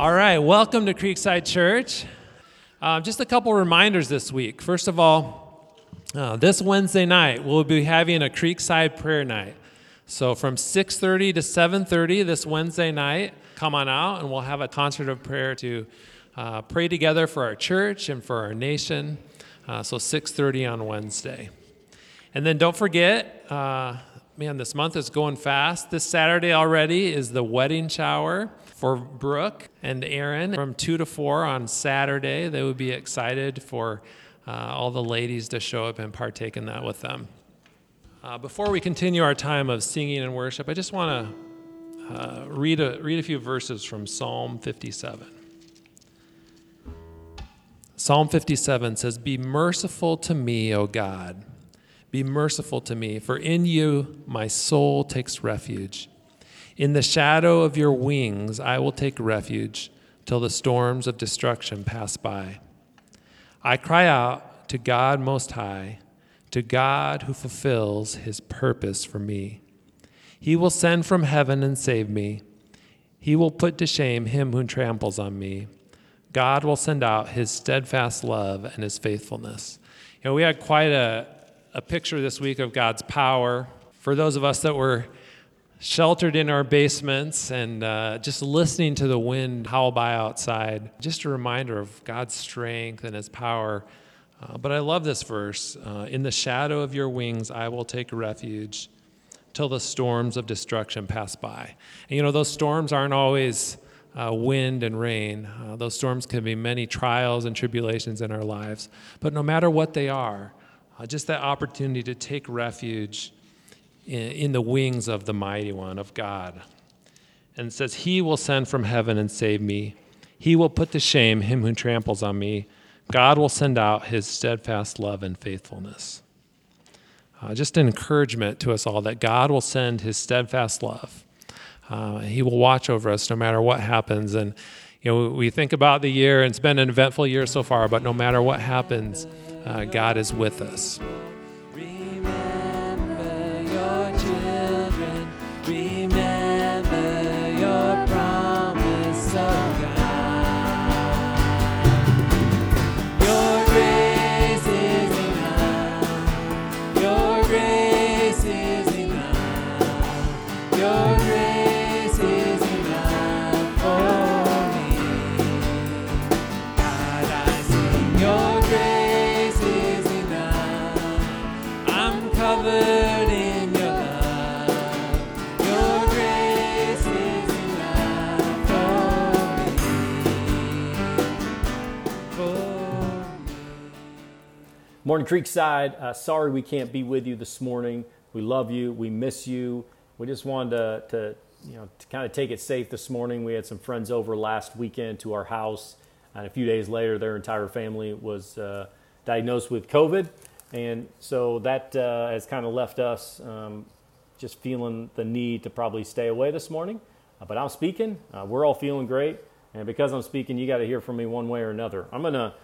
All right, welcome to Creekside Church. Uh, just a couple reminders this week. First of all, uh, this Wednesday night we'll be having a Creekside prayer night. So from 6:30 to 7:30 this Wednesday night, come on out and we'll have a concert of prayer to uh, pray together for our church and for our nation. Uh, so 6:30 on Wednesday, and then don't forget. Uh, man, this month is going fast. This Saturday already is the wedding shower for Brooke and Aaron from 2 to 4 on Saturday. They would be excited for uh, all the ladies to show up and partake in that with them. Uh, before we continue our time of singing and worship, I just want to uh, read, a, read a few verses from Psalm 57. Psalm 57 says, Be merciful to me, O God. Be merciful to me, for in you my soul takes refuge. In the shadow of your wings I will take refuge till the storms of destruction pass by. I cry out to God Most High, to God who fulfills his purpose for me. He will send from heaven and save me. He will put to shame him who tramples on me. God will send out his steadfast love and his faithfulness. You know, we had quite a, a picture this week of God's power. For those of us that were sheltered in our basements and uh, just listening to the wind howl by outside. Just a reminder of God's strength and His power. Uh, but I love this verse uh, In the shadow of your wings, I will take refuge till the storms of destruction pass by. And you know, those storms aren't always. Uh, wind and rain. Uh, those storms can be many trials and tribulations in our lives. But no matter what they are, uh, just that opportunity to take refuge in the wings of the mighty one of God. And says, He will send from heaven and save me. He will put to shame him who tramples on me. God will send out his steadfast love and faithfulness. Uh, just an encouragement to us all that God will send his steadfast love. Uh, he will watch over us no matter what happens. And, you know, we think about the year, and it's been an eventful year so far, but no matter what happens, uh, God is with us. Morning, Creekside. Uh, sorry we can't be with you this morning. We love you. We miss you. We just wanted to, to you know, to kind of take it safe this morning. We had some friends over last weekend to our house, and a few days later, their entire family was uh, diagnosed with COVID, and so that uh, has kind of left us um, just feeling the need to probably stay away this morning. Uh, but I'm speaking. Uh, we're all feeling great, and because I'm speaking, you got to hear from me one way or another. I'm gonna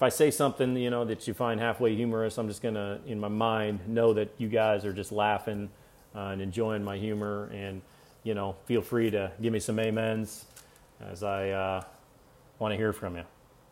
if I say something, you know, that you find halfway humorous, I'm just gonna, in my mind, know that you guys are just laughing uh, and enjoying my humor, and you know, feel free to give me some amens as I uh, want to hear from you.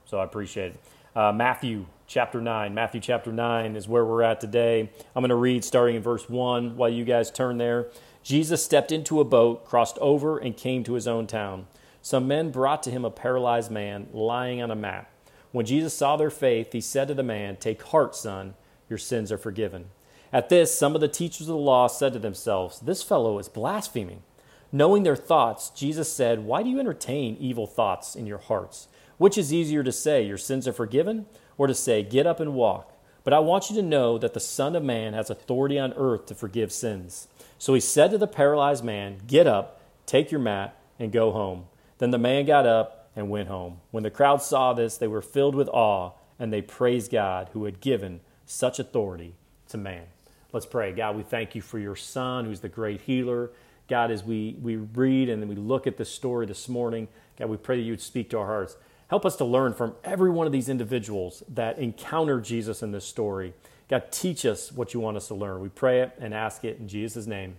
So I appreciate it. Uh, Matthew chapter 9. Matthew chapter 9 is where we're at today. I'm going to read starting in verse 1 while you guys turn there. Jesus stepped into a boat, crossed over, and came to his own town. Some men brought to him a paralyzed man lying on a mat. When Jesus saw their faith, he said to the man, Take heart, son, your sins are forgiven. At this, some of the teachers of the law said to themselves, This fellow is blaspheming. Knowing their thoughts, Jesus said, Why do you entertain evil thoughts in your hearts? Which is easier to say, Your sins are forgiven, or to say, Get up and walk? But I want you to know that the Son of Man has authority on earth to forgive sins. So he said to the paralyzed man, Get up, take your mat, and go home. Then the man got up and went home. When the crowd saw this, they were filled with awe and they praised God who had given such authority to man. Let's pray. God, we thank you for your son who's the great healer. God, as we, we read and we look at this story this morning, God, we pray that you would speak to our hearts. Help us to learn from every one of these individuals that encountered Jesus in this story. God, teach us what you want us to learn. We pray it and ask it in Jesus' name.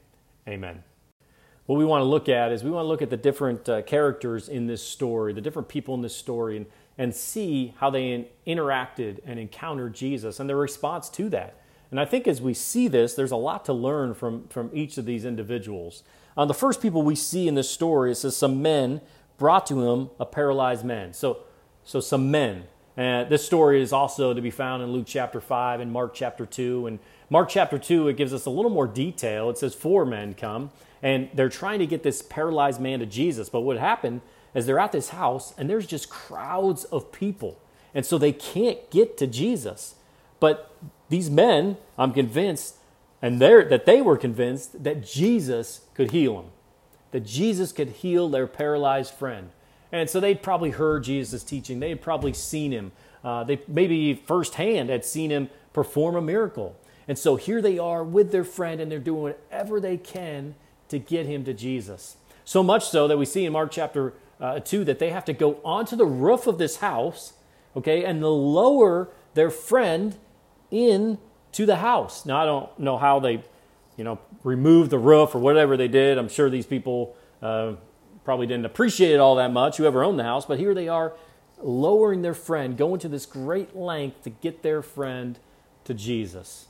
Amen. what we want to look at is we want to look at the different uh, characters in this story, the different people in this story, and, and see how they in, interacted and encountered Jesus and their response to that. And I think as we see this, there's a lot to learn from, from each of these individuals. Uh, the first people we see in this story, it says some men brought to him a paralyzed man. So, so some men. And this story is also to be found in Luke chapter 5 and Mark chapter 2. And Mark chapter 2, it gives us a little more detail. It says four men come and they're trying to get this paralyzed man to Jesus. But what happened is they're at this house and there's just crowds of people. And so they can't get to Jesus. But these men, I'm convinced, and that they were convinced that Jesus could heal them, that Jesus could heal their paralyzed friend. And so they'd probably heard Jesus' teaching. They had probably seen him. Uh, they maybe firsthand had seen him perform a miracle. And so here they are with their friend, and they're doing whatever they can to get him to Jesus. So much so that we see in Mark chapter uh, 2 that they have to go onto the roof of this house, okay, and lower their friend in to the house. Now, I don't know how they, you know, removed the roof or whatever they did. I'm sure these people uh, probably didn't appreciate it all that much, whoever owned the house, but here they are lowering their friend, going to this great length to get their friend to Jesus.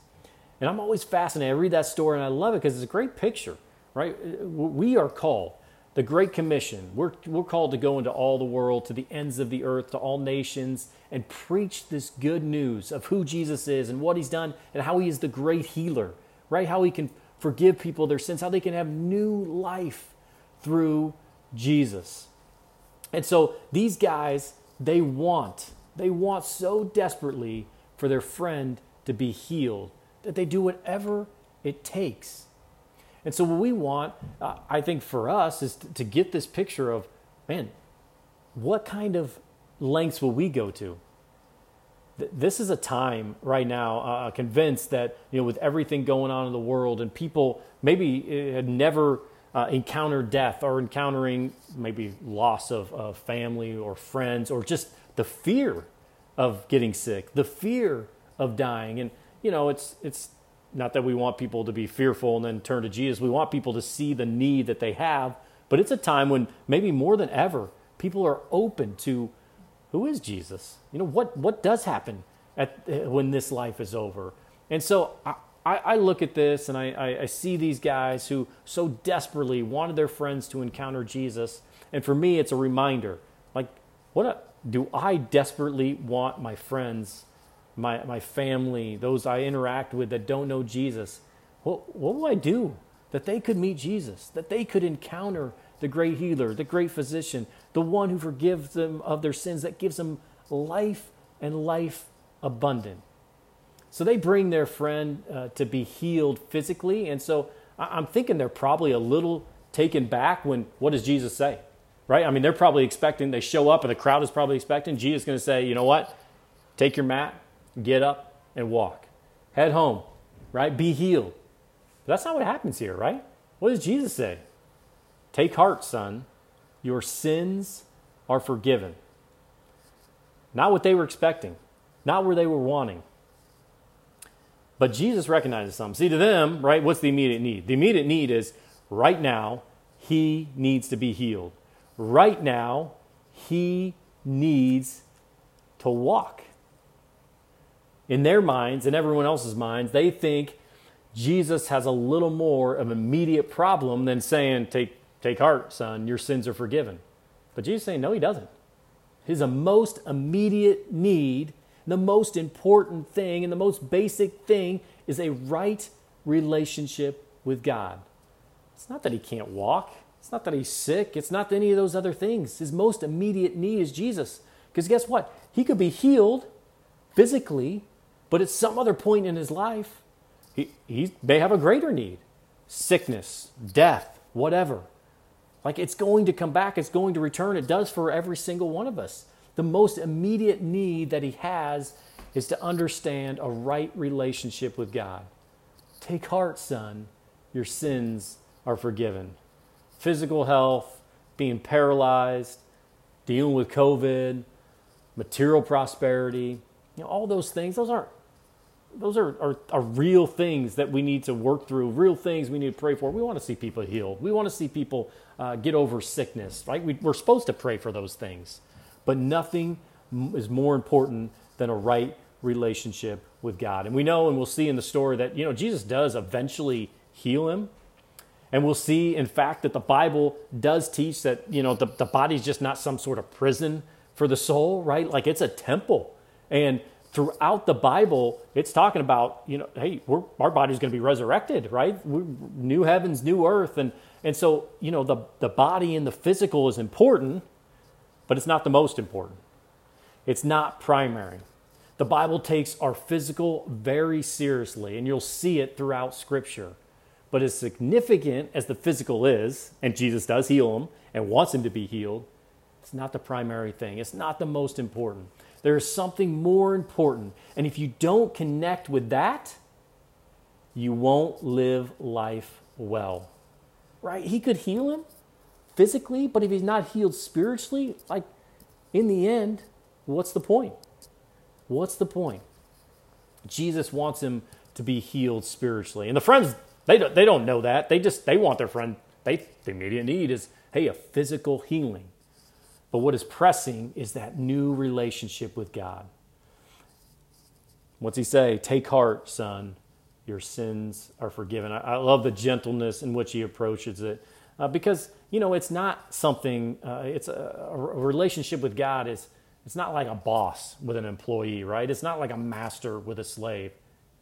And I'm always fascinated. I read that story and I love it because it's a great picture right? We are called, the Great Commission. We're, we're called to go into all the world, to the ends of the earth, to all nations, and preach this good news of who Jesus is and what he's done and how he is the great healer, right? How he can forgive people their sins, how they can have new life through Jesus. And so these guys, they want, they want so desperately for their friend to be healed that they do whatever it takes and so, what we want, uh, I think, for us is to, to get this picture of, man, what kind of lengths will we go to? This is a time right now, uh, uh, convinced that, you know, with everything going on in the world and people maybe uh, had never uh, encountered death or encountering maybe loss of, of family or friends or just the fear of getting sick, the fear of dying. And, you know, it's, it's not that we want people to be fearful and then turn to Jesus. We want people to see the need that they have. But it's a time when maybe more than ever, people are open to who is Jesus? You know, what, what does happen at, uh, when this life is over? And so I, I look at this and I, I, see these guys who so desperately wanted their friends to encounter Jesus. And for me, it's a reminder like, what a, do I desperately want my friends my, my family, those I interact with that don't know Jesus, what, what will I do that they could meet Jesus, that they could encounter the great healer, the great physician, the one who forgives them of their sins, that gives them life and life abundant. So they bring their friend uh, to be healed physically. And so I'm thinking they're probably a little taken back when, what does Jesus say? Right? I mean, they're probably expecting, they show up and the crowd is probably expecting Jesus is going to say, you know what? Take your mat, get up and walk. Head home, right? Be healed. But that's not what happens here, right? What does Jesus say? Take heart, son. Your sins are forgiven. Not what they were expecting, not where they were wanting. But Jesus recognizes something. See, to them, right, what's the immediate need? The immediate need is right now, he needs to be healed. Right now, he needs to walk in their minds and everyone else's minds, they think Jesus has a little more of an immediate problem than saying, Take, take heart, son, your sins are forgiven. But Jesus saying, No, he doesn't. His most immediate need, the most important thing, and the most basic thing is a right relationship with God. It's not that he can't walk. It's not that he's sick. It's not any of those other things. His most immediate need is Jesus. Because guess what? He could be healed physically but at some other point in his life, he, he may have a greater need sickness, death, whatever. Like it's going to come back, it's going to return. It does for every single one of us. The most immediate need that he has is to understand a right relationship with God. Take heart, son, your sins are forgiven. Physical health, being paralyzed, dealing with COVID, material prosperity, you know, all those things, those aren't those are, are, are, real things that we need to work through, real things we need to pray for. We want to see people healed. We want to see people uh, get over sickness, right? We, we're supposed to pray for those things. But nothing is more important than a right relationship with God. And we know and we'll see in the story that, you know, Jesus does eventually heal him. And we'll see, in fact, that the Bible does teach that, you know, the, the body's just not some sort of prison for the soul, right? Like it's a temple. And throughout the Bible, it's talking about, you know, hey, our body's going to be resurrected, right? We're, new heavens, new earth. And, and so, you know, the, the body and the physical is important, but it's not the most important. It's not primary. The Bible takes our physical very seriously, and you'll see it throughout Scripture. But as significant as the physical is, and Jesus does heal him and wants him to be healed, it's not the primary thing. It's not the most important. There is something more important. And if you don't connect with that, you won't live life well. Right? He could heal him physically, but if he's not healed spiritually, like in the end, what's the point? What's the point? Jesus wants him to be healed spiritually. And the friends, they don't, they don't know that. They just, they want their friend, they, the immediate need is, hey, a physical healing. But what is pressing is that new relationship with God. What's he say? Take heart, son. Your sins are forgiven. I, I love the gentleness in which he approaches it uh, because, you know, it's not something, uh, it's a, a, relationship with God is, it's not like a boss with an employee, right? It's not like a master with a slave.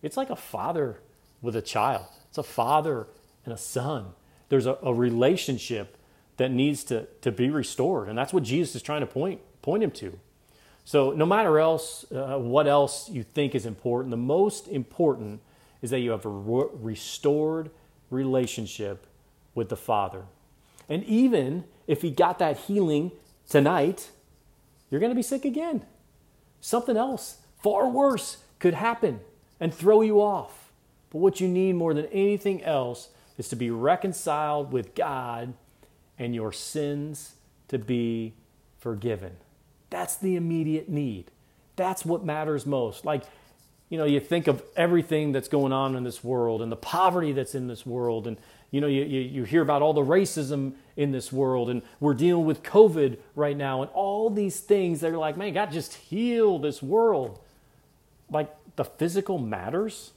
It's like a father with a child. It's a father and a son. There's a, a relationship that needs to, to be restored. And that's what Jesus is trying to point, point him to. So, no matter else, uh, what else you think is important, the most important is that you have a re- restored relationship with the Father. And even if he got that healing tonight, you're going to be sick again. Something else, far worse, could happen and throw you off. But what you need more than anything else is to be reconciled with God and your sins to be forgiven. That's the immediate need. That's what matters most. Like, you know, you think of everything that's going on in this world and the poverty that's in this world. And, you know, you, you, you hear about all the racism in this world. And we're dealing with COVID right now. And all these things that are like, man, God, just heal this world. Like, the physical matters.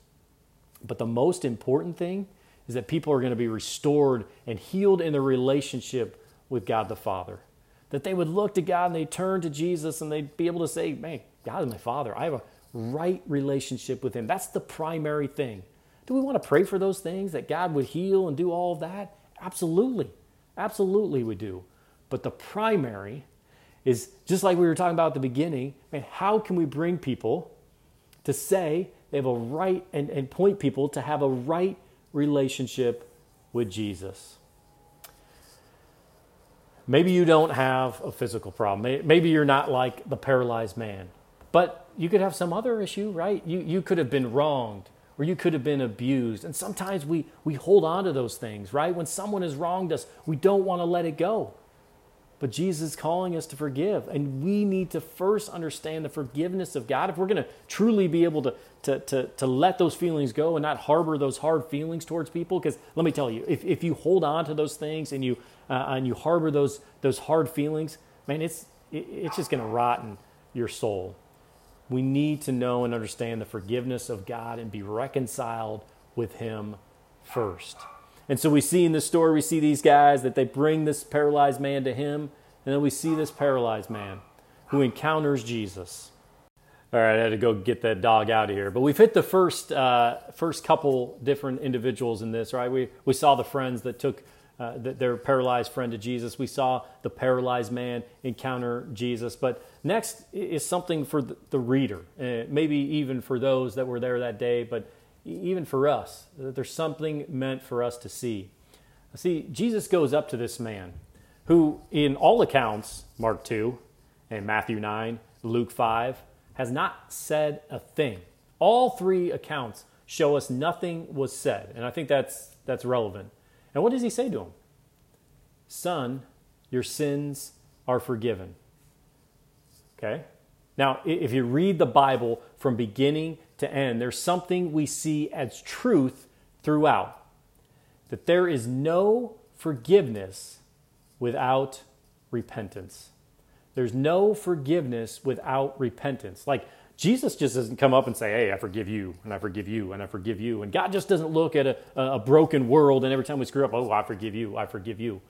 But the most important thing is that people are going to be restored and healed in their relationship with God the Father. That they would look to God and they turn to Jesus and they'd be able to say, Man, God is my Father. I have a right relationship with Him. That's the primary thing. Do we want to pray for those things that God would heal and do all of that? Absolutely. Absolutely, we do. But the primary is just like we were talking about at the beginning, man, how can we bring people to say they have a right and, and point people to have a right relationship with Jesus. Maybe you don't have a physical problem. Maybe you're not like the paralyzed man, but you could have some other issue, right? You, you could have been wronged or you could have been abused. And sometimes we, we hold on to those things, right? When someone has wronged us, we don't want to let it go. But Jesus is calling us to forgive. And we need to first understand the forgiveness of God. If we're going to truly be able to, to, to, to let those feelings go and not harbor those hard feelings towards people, because let me tell you, if, if you hold on to those things and you, uh, and you harbor those, those hard feelings, man, it's, it, it's just going to rot in your soul. We need to know and understand the forgiveness of God and be reconciled with Him first. And so we see in this story, we see these guys that they bring this paralyzed man to him, and then we see this paralyzed man who encounters Jesus. All right, I had to go get that dog out of here. But we've hit the first uh, first couple different individuals in this, right? We we saw the friends that took uh, their paralyzed friend to Jesus. We saw the paralyzed man encounter Jesus. But next is something for the reader, uh, maybe even for those that were there that day. But even for us, that there's something meant for us to see. See, Jesus goes up to this man who, in all accounts, Mark 2 and Matthew 9, Luke 5, has not said a thing. All three accounts show us nothing was said, and I think that's, that's relevant. And what does he say to him? Son, your sins are forgiven. Okay? Now, if you read the Bible from beginning to end, there's something we see as truth throughout that there is no forgiveness without repentance. There's no forgiveness without repentance. Like Jesus just doesn't come up and say, Hey, I forgive you, and I forgive you, and I forgive you. And God just doesn't look at a, a broken world and every time we screw up, Oh, I forgive you, I forgive you.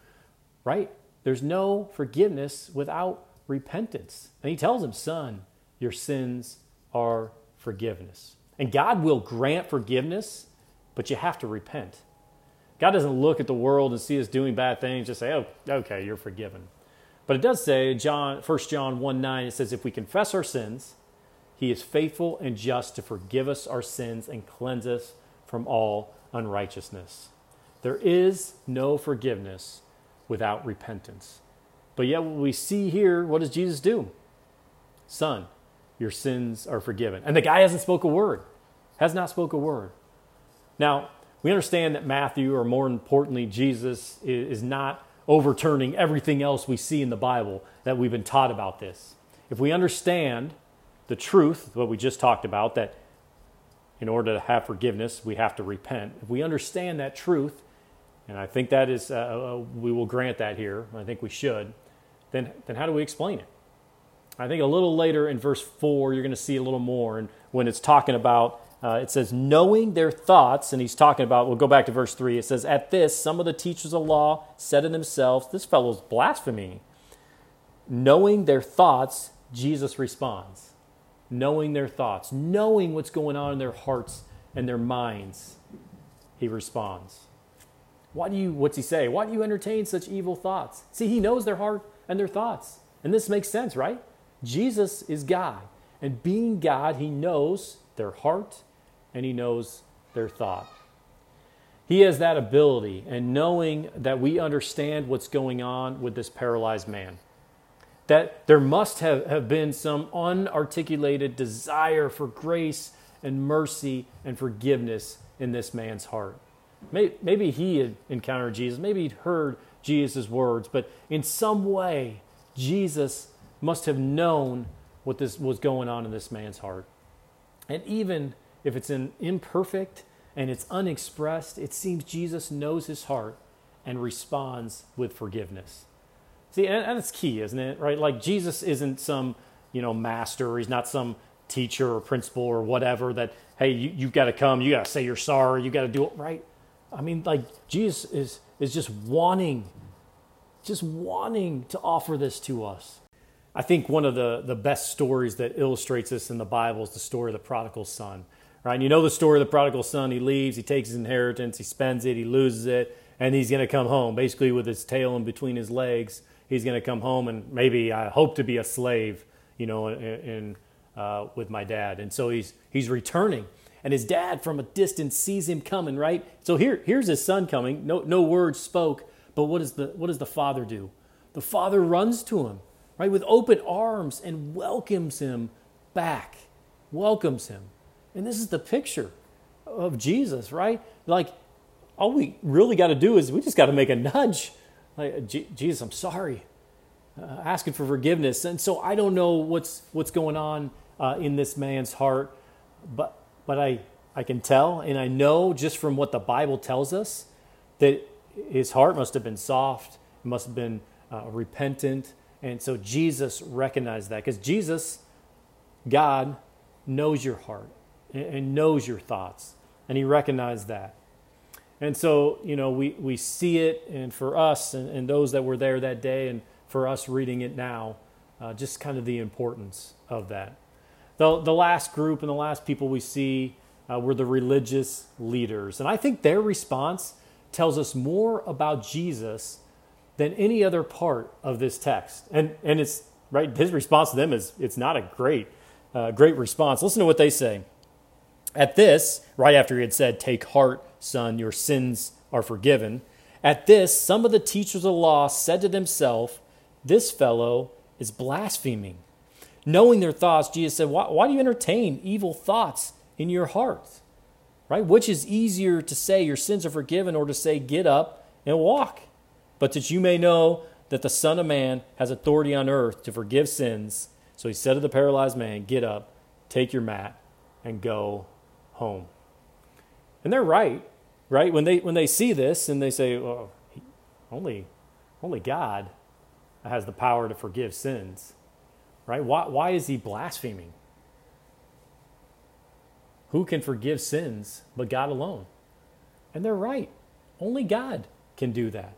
Right? There's no forgiveness without repentance. And He tells him, Son, your sins are forgiveness. And God will grant forgiveness, but you have to repent. God doesn't look at the world and see us doing bad things, just say, oh, okay, you're forgiven. But it does say, John, 1 John 1 9, it says, if we confess our sins, he is faithful and just to forgive us our sins and cleanse us from all unrighteousness. There is no forgiveness without repentance. But yet, what we see here, what does Jesus do? Son, your sins are forgiven. And the guy hasn't spoke a word, has not spoke a word. Now, we understand that Matthew, or more importantly, Jesus, is not overturning everything else we see in the Bible that we've been taught about this. If we understand the truth, what we just talked about, that in order to have forgiveness, we have to repent. If we understand that truth, and I think that is, uh, uh we will grant that here, I think we should, then, then how do we explain it? I think a little later in verse 4, you're going to see a little more. And when it's talking about uh, it says, knowing their thoughts, and he's talking about, we'll go back to verse 3. It says, At this, some of the teachers of law said in themselves, This fellow's blasphemy. Knowing their thoughts, Jesus responds. Knowing their thoughts, knowing what's going on in their hearts and their minds, he responds. Why do you, what's he say? Why do you entertain such evil thoughts? See, he knows their heart and their thoughts. And this makes sense, right? Jesus is God. And being God, he knows their heart and he knows their thought. He has that ability, and knowing that we understand what's going on with this paralyzed man, that there must have, have been some unarticulated desire for grace and mercy and forgiveness in this man's heart. Maybe, maybe he had encountered Jesus, maybe he'd heard Jesus' words, but in some way, Jesus must have known what this was going on in this man's heart. And even if it's an imperfect and it's unexpressed, it seems Jesus knows his heart and responds with forgiveness. See, and that's key, isn't it? Right? Like Jesus isn't some, you know, master, he's not some teacher or principal or whatever that, hey, you, you've got to come, you got to say you're sorry, you got to do it right. I mean, like Jesus is is just wanting, just wanting to offer this to us. I think one of the, the best stories that illustrates this in the Bible is the story of the prodigal son right? And you know the story of the prodigal son. He leaves, he takes his inheritance, he spends it, he loses it, and he's going to come home, basically with his tail in between his legs. He's going to come home and maybe I hope to be a slave, you know, in, in uh, with my dad. And so he's he's returning, and his dad from a distance sees him coming. Right. So here here's his son coming. No no words spoke, but what does the what does the father do? The father runs to him, right, with open arms and welcomes him back. Welcomes him. And this is the picture of Jesus, right? Like, all we really got to do is we just got to make a nudge. Like, Jesus, I'm sorry. Uh, asking for forgiveness. And so I don't know what's what's going on uh, in this man's heart, but but I I can tell and I know just from what the Bible tells us that his heart must have been soft, must have been uh, repentant, and so Jesus recognized that because Jesus, God, knows your heart and knows your thoughts. And he recognized that. And so, you know, we, we see it, and for us and, and those that were there that day, and for us reading it now, uh, just kind of the importance of that. The, the last group and the last people we see uh, were the religious leaders. And I think their response tells us more about Jesus than any other part of this text. And, and it's right, his response to them is it's not a great, uh, great response. Listen to what they say. At this, right after he had said, Take heart, son, your sins are forgiven, at this, some of the teachers of the law said to themselves, This fellow is blaspheming. Knowing their thoughts, Jesus said, Why, why do you entertain evil thoughts in your heart? Right? Which is easier to say, Your sins are forgiven, or to say, Get up and walk? But that you may know that the Son of Man has authority on earth to forgive sins. So he said to the paralyzed man, Get up, take your mat, and go home. And they're right, right? When they when they see this and they say, well, only only God has the power to forgive sins. Right? Why, why is he blaspheming? Who can forgive sins but God alone? And they're right. Only God can do that.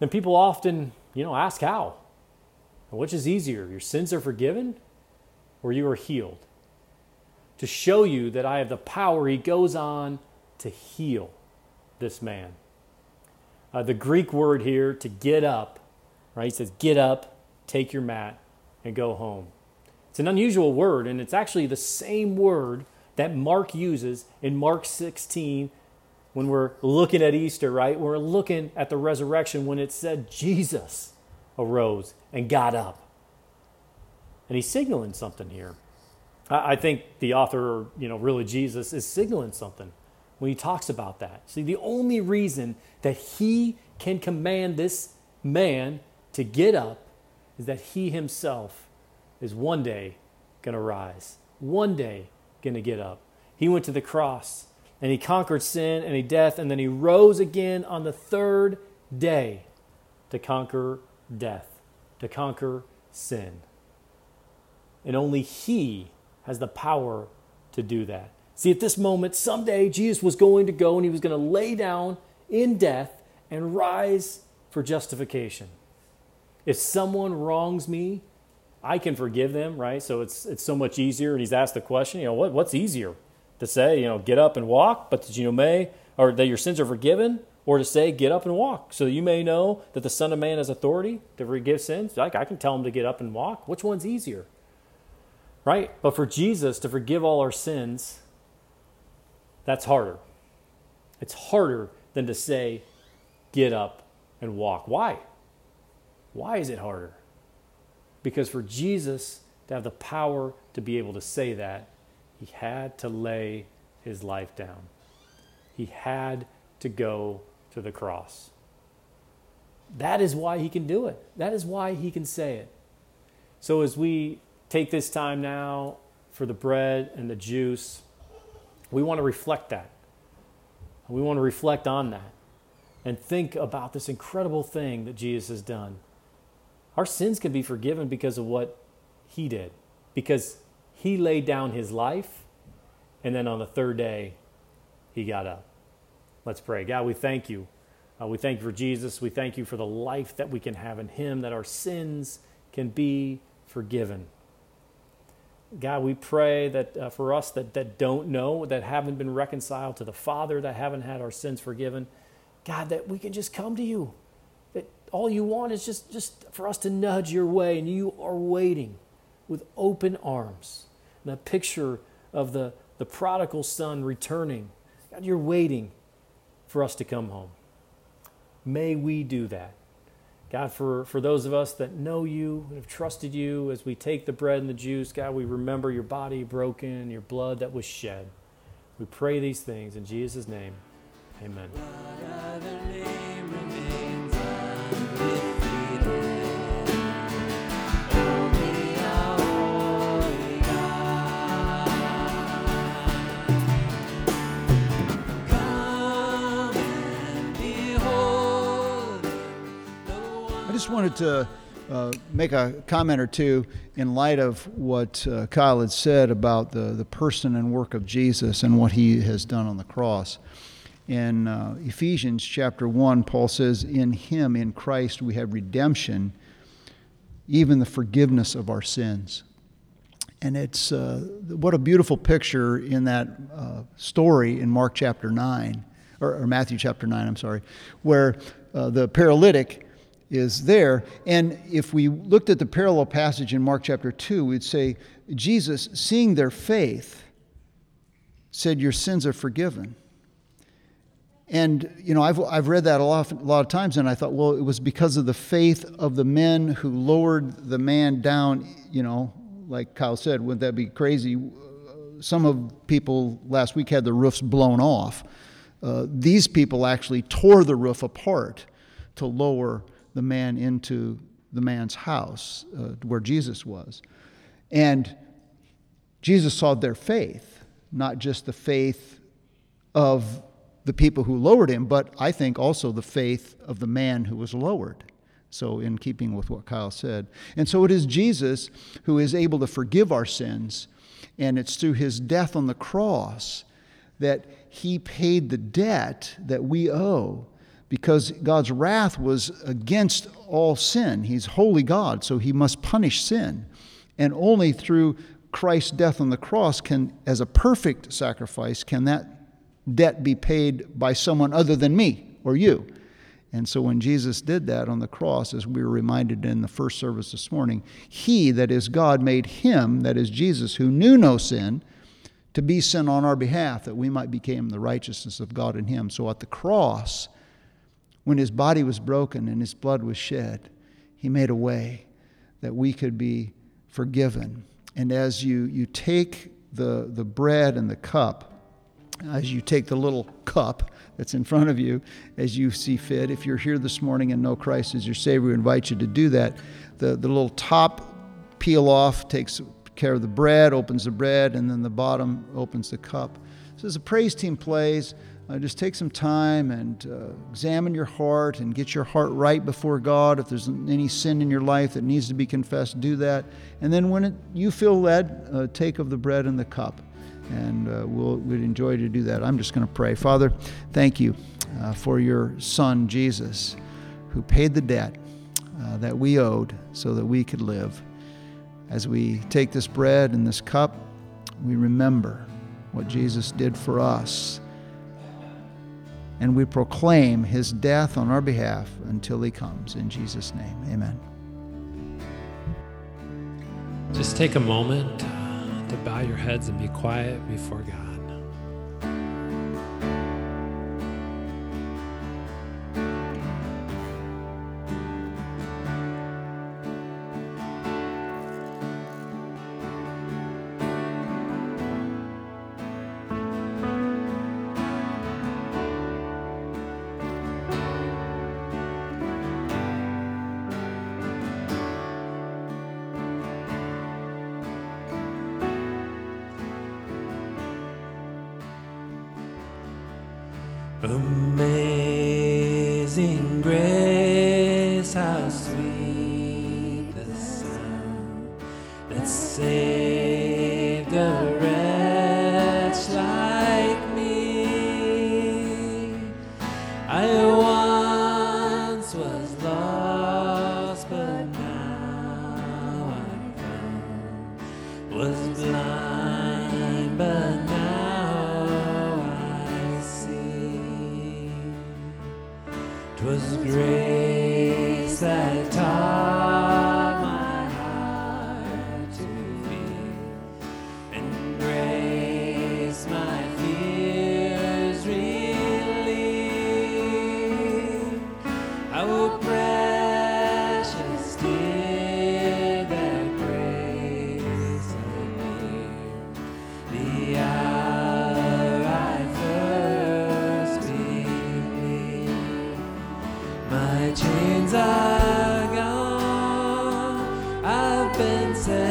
And people often, you know, ask how. Which is easier? Your sins are forgiven or you are healed? To show you that I have the power, he goes on to heal this man. Uh, the Greek word here to get up, right? He says, get up, take your mat, and go home. It's an unusual word, and it's actually the same word that Mark uses in Mark 16 when we're looking at Easter, right? We're looking at the resurrection when it said Jesus arose and got up. And he's signaling something here. I think the author, you know, really Jesus, is signaling something when he talks about that. See, the only reason that he can command this man to get up is that he himself is one day going to rise, one day going to get up. He went to the cross and he conquered sin and he death, and then he rose again on the third day to conquer death, to conquer sin. And only he has the power to do that. See, at this moment, someday Jesus was going to go and he was going to lay down in death and rise for justification. If someone wrongs me, I can forgive them, right? So it's it's so much easier. And he's asked the question, you know, what, what's easier to say, you know, get up and walk, but that you know may or that your sins are forgiven, or to say, get up and walk, so you may know that the Son of Man has authority to forgive sins. Like I can tell him to get up and walk. Which one's easier? Right? But for Jesus to forgive all our sins, that's harder. It's harder than to say, get up and walk. Why? Why is it harder? Because for Jesus to have the power to be able to say that, he had to lay his life down. He had to go to the cross. That is why he can do it. That is why he can say it. So as we take this time now for the bread and the juice, we want to reflect that. We want to reflect on that and think about this incredible thing that Jesus has done. Our sins can be forgiven because of what he did, because he laid down his life, and then on the third day, he got up. Let's pray. God, we thank you. Uh, we thank you for Jesus. We thank you for the life that we can have in him, that our sins can be forgiven. God, we pray that uh, for us that, that don't know, that haven't been reconciled to the Father, that haven't had our sins forgiven, God, that we can just come to you That all you want is just, just for us to nudge your way, and you are waiting with open arms. A picture of the, the prodigal son returning. God, you're waiting for us to come home. May we do that. God, for, for those of us that know you and have trusted you as we take the bread and the juice, God, we remember your body broken, your blood that was shed. We pray these things in Jesus' name. Amen. Wanted to uh, make a comment or two in light of what uh, Kyle had said about the, the person and work of Jesus and what he has done on the cross. In uh, Ephesians chapter 1, Paul says, In him, in Christ, we have redemption, even the forgiveness of our sins. And it's uh, what a beautiful picture in that uh, story in Mark chapter 9, or, or, Matthew chapter 9, I'm sorry, where uh, the paralytic is there. And if we looked at the parallel passage in Mark chapter 2, we'd say, Jesus, seeing their faith, said, Your sins are forgiven. And, you know, I've, I've read that a lot, a lot of times, and I thought, well, it was because of the faith of the men who lowered the man down, you know, like Kyle said, wouldn't that be crazy? Some of people last week had the roofs blown off. Uh, these people actually tore the roof apart to lower the man into the man's house uh, where Jesus was. And Jesus saw their faith, not just the faith of the people who lowered him, but I think also the faith of the man who was lowered. So, in keeping with what Kyle said. And so it is Jesus who is able to forgive our sins, and it's through his death on the cross that he paid the debt that we owe because God's wrath was against all sin. He's holy God, so he must punish sin. And only through Christ's death on the cross can as a perfect sacrifice can that debt be paid by someone other than me or you. And so when Jesus did that on the cross, as we were reminded in the first service this morning, He, that is God, made Him, that is Jesus, who knew no sin, to be sin on our behalf, that we might become the righteousness of God in Him. So at the cross, when His body was broken and His blood was shed, He made a way that we could be forgiven. And as you, you take the, the bread and the cup, as you take the little cup that's in front of you as you see fit. If you're here this morning and know Christ as your Savior, we invite you to do that. The, the little top peel off takes care of the bread, opens the bread, and then the bottom opens the cup. So as the praise team plays, uh, just take some time and uh, examine your heart and get your heart right before God. If there's any sin in your life that needs to be confessed, do that. And then when it, you feel led, uh, take of the bread and the cup and uh, we'll, we'd enjoy to do that. I'm just going to pray. Father, thank you uh, for your Son, Jesus, who paid the debt uh, that we owed so that we could live. As we take this bread and this cup, we remember what Jesus did for us. And we proclaim his death on our behalf until he comes. In Jesus' name, amen. Just take a moment uh, to bow your heads and be quiet before God. That said.